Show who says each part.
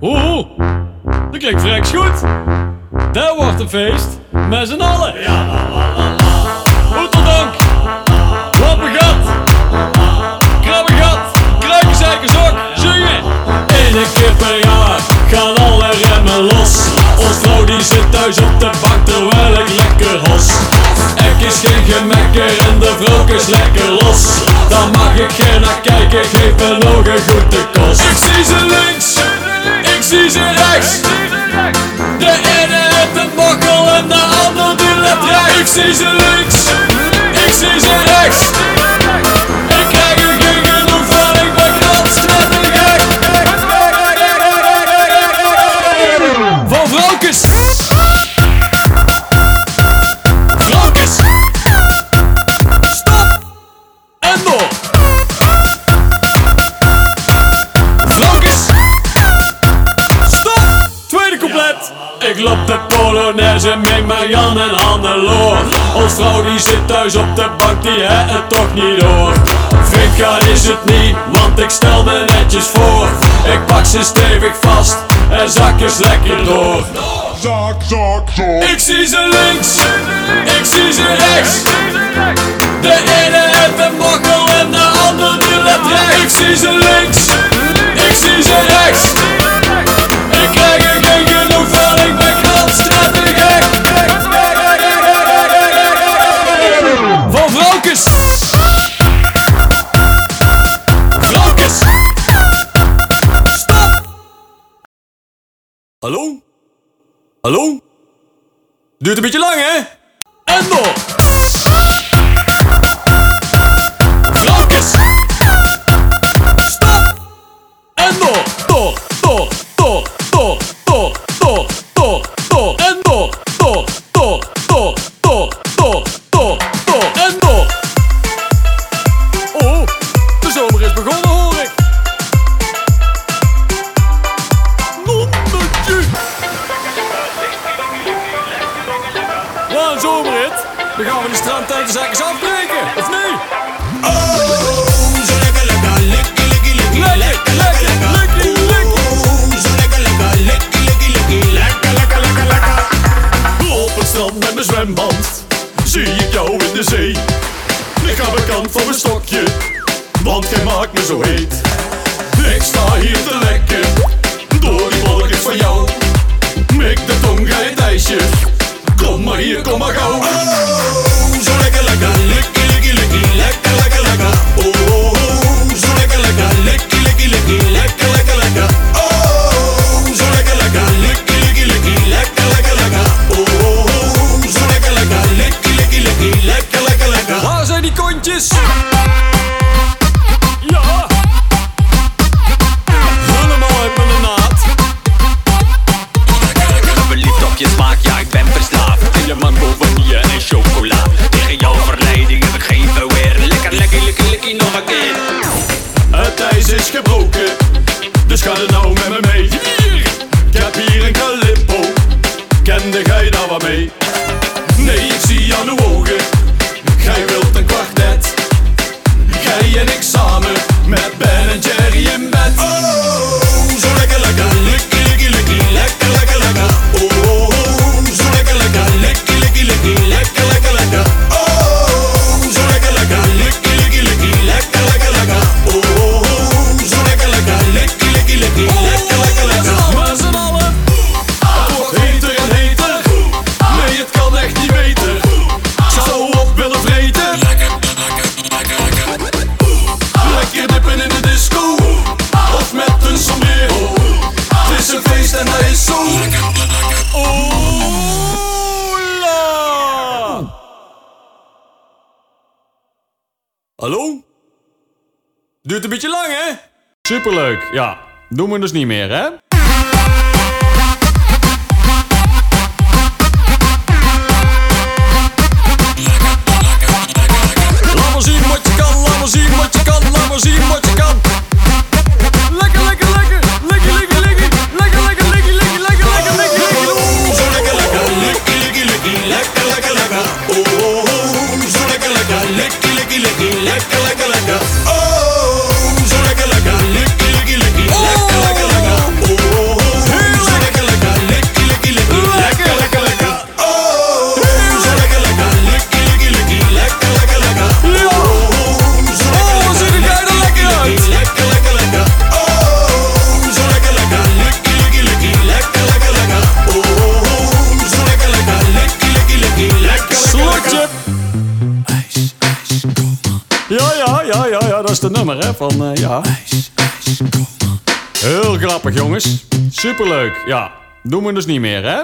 Speaker 1: Oeh, dat klinkt vreks goed. Dat wordt een feest, met z'n allen. Oeteldank, lappengat, krabbengat, kruikenzeikersok, zingen. Eén keer per jaar gaan alle remmen los. Ons vrouw die zit thuis op de bank terwijl ik lekker hos. Ik is geen gemekker en de vrouw is lekker los. Daar mag ik geen naar kijken, geef me nog een goede kost. Ik zie ze zie ze rechts. De ene heeft een bokkel en de ander die let rechts. Ik zie ze links, ik zie ze rechts. Ik krijg er geen genoeg van, ik ben gek. Van vrouwkes. Vrouwkes. Ik loop de Polonaise met Marianne en Hannelore Ons vrouw die zit thuis op de bank, die het het toch niet door. Vind gaan is het niet, want ik stel me netjes voor. Ik pak ze stevig vast en zak eens lekker door.
Speaker 2: Zak, zak, zak.
Speaker 1: Ik zie ze links, ik zie ze rechts Hallo? Hallo? Duurt een beetje lang, hè? En door! Dan gaan we de strandtent eens afbreken, of nee?
Speaker 2: Zo lekker, lekker.
Speaker 1: Lekker, lekker, lekker, lekker!
Speaker 2: Lekker, lekker. Lekker, lekker, lekker, lekker.
Speaker 1: Op het strand met mijn zwemband Zie ik jou in de zee Ik ga bekant van mijn stokje Want jij maakt me zo heet Ik sta hier te lekken Door die bolletjes van jou kontjes? Ja. Helemaal uit mijn naad.
Speaker 3: Verliefd op je smaak, ja ik ben verslaafd. Helemaal vanille en chocola. Tegen jouw verleiding heb ik geen verweer. Lekker, lekker, lekker, lekker nog een keer.
Speaker 1: Het ijs is gebroken, dus ga er nou met me mee. Ik heb hier een calippo, kende gij daar wat mee? Nee, ik zie aan uw ogen, Hallo? Duurt een beetje lang, hè? Superleuk, ja. Doen we dus niet meer, hè? looking like a, like a, like a,
Speaker 2: oh. ja, ja, ja, ja, dat is
Speaker 1: de nummer, hè? Van, eh, ja. Heel grappig, jongens. Superleuk. Ja, doen we dus niet meer, hè?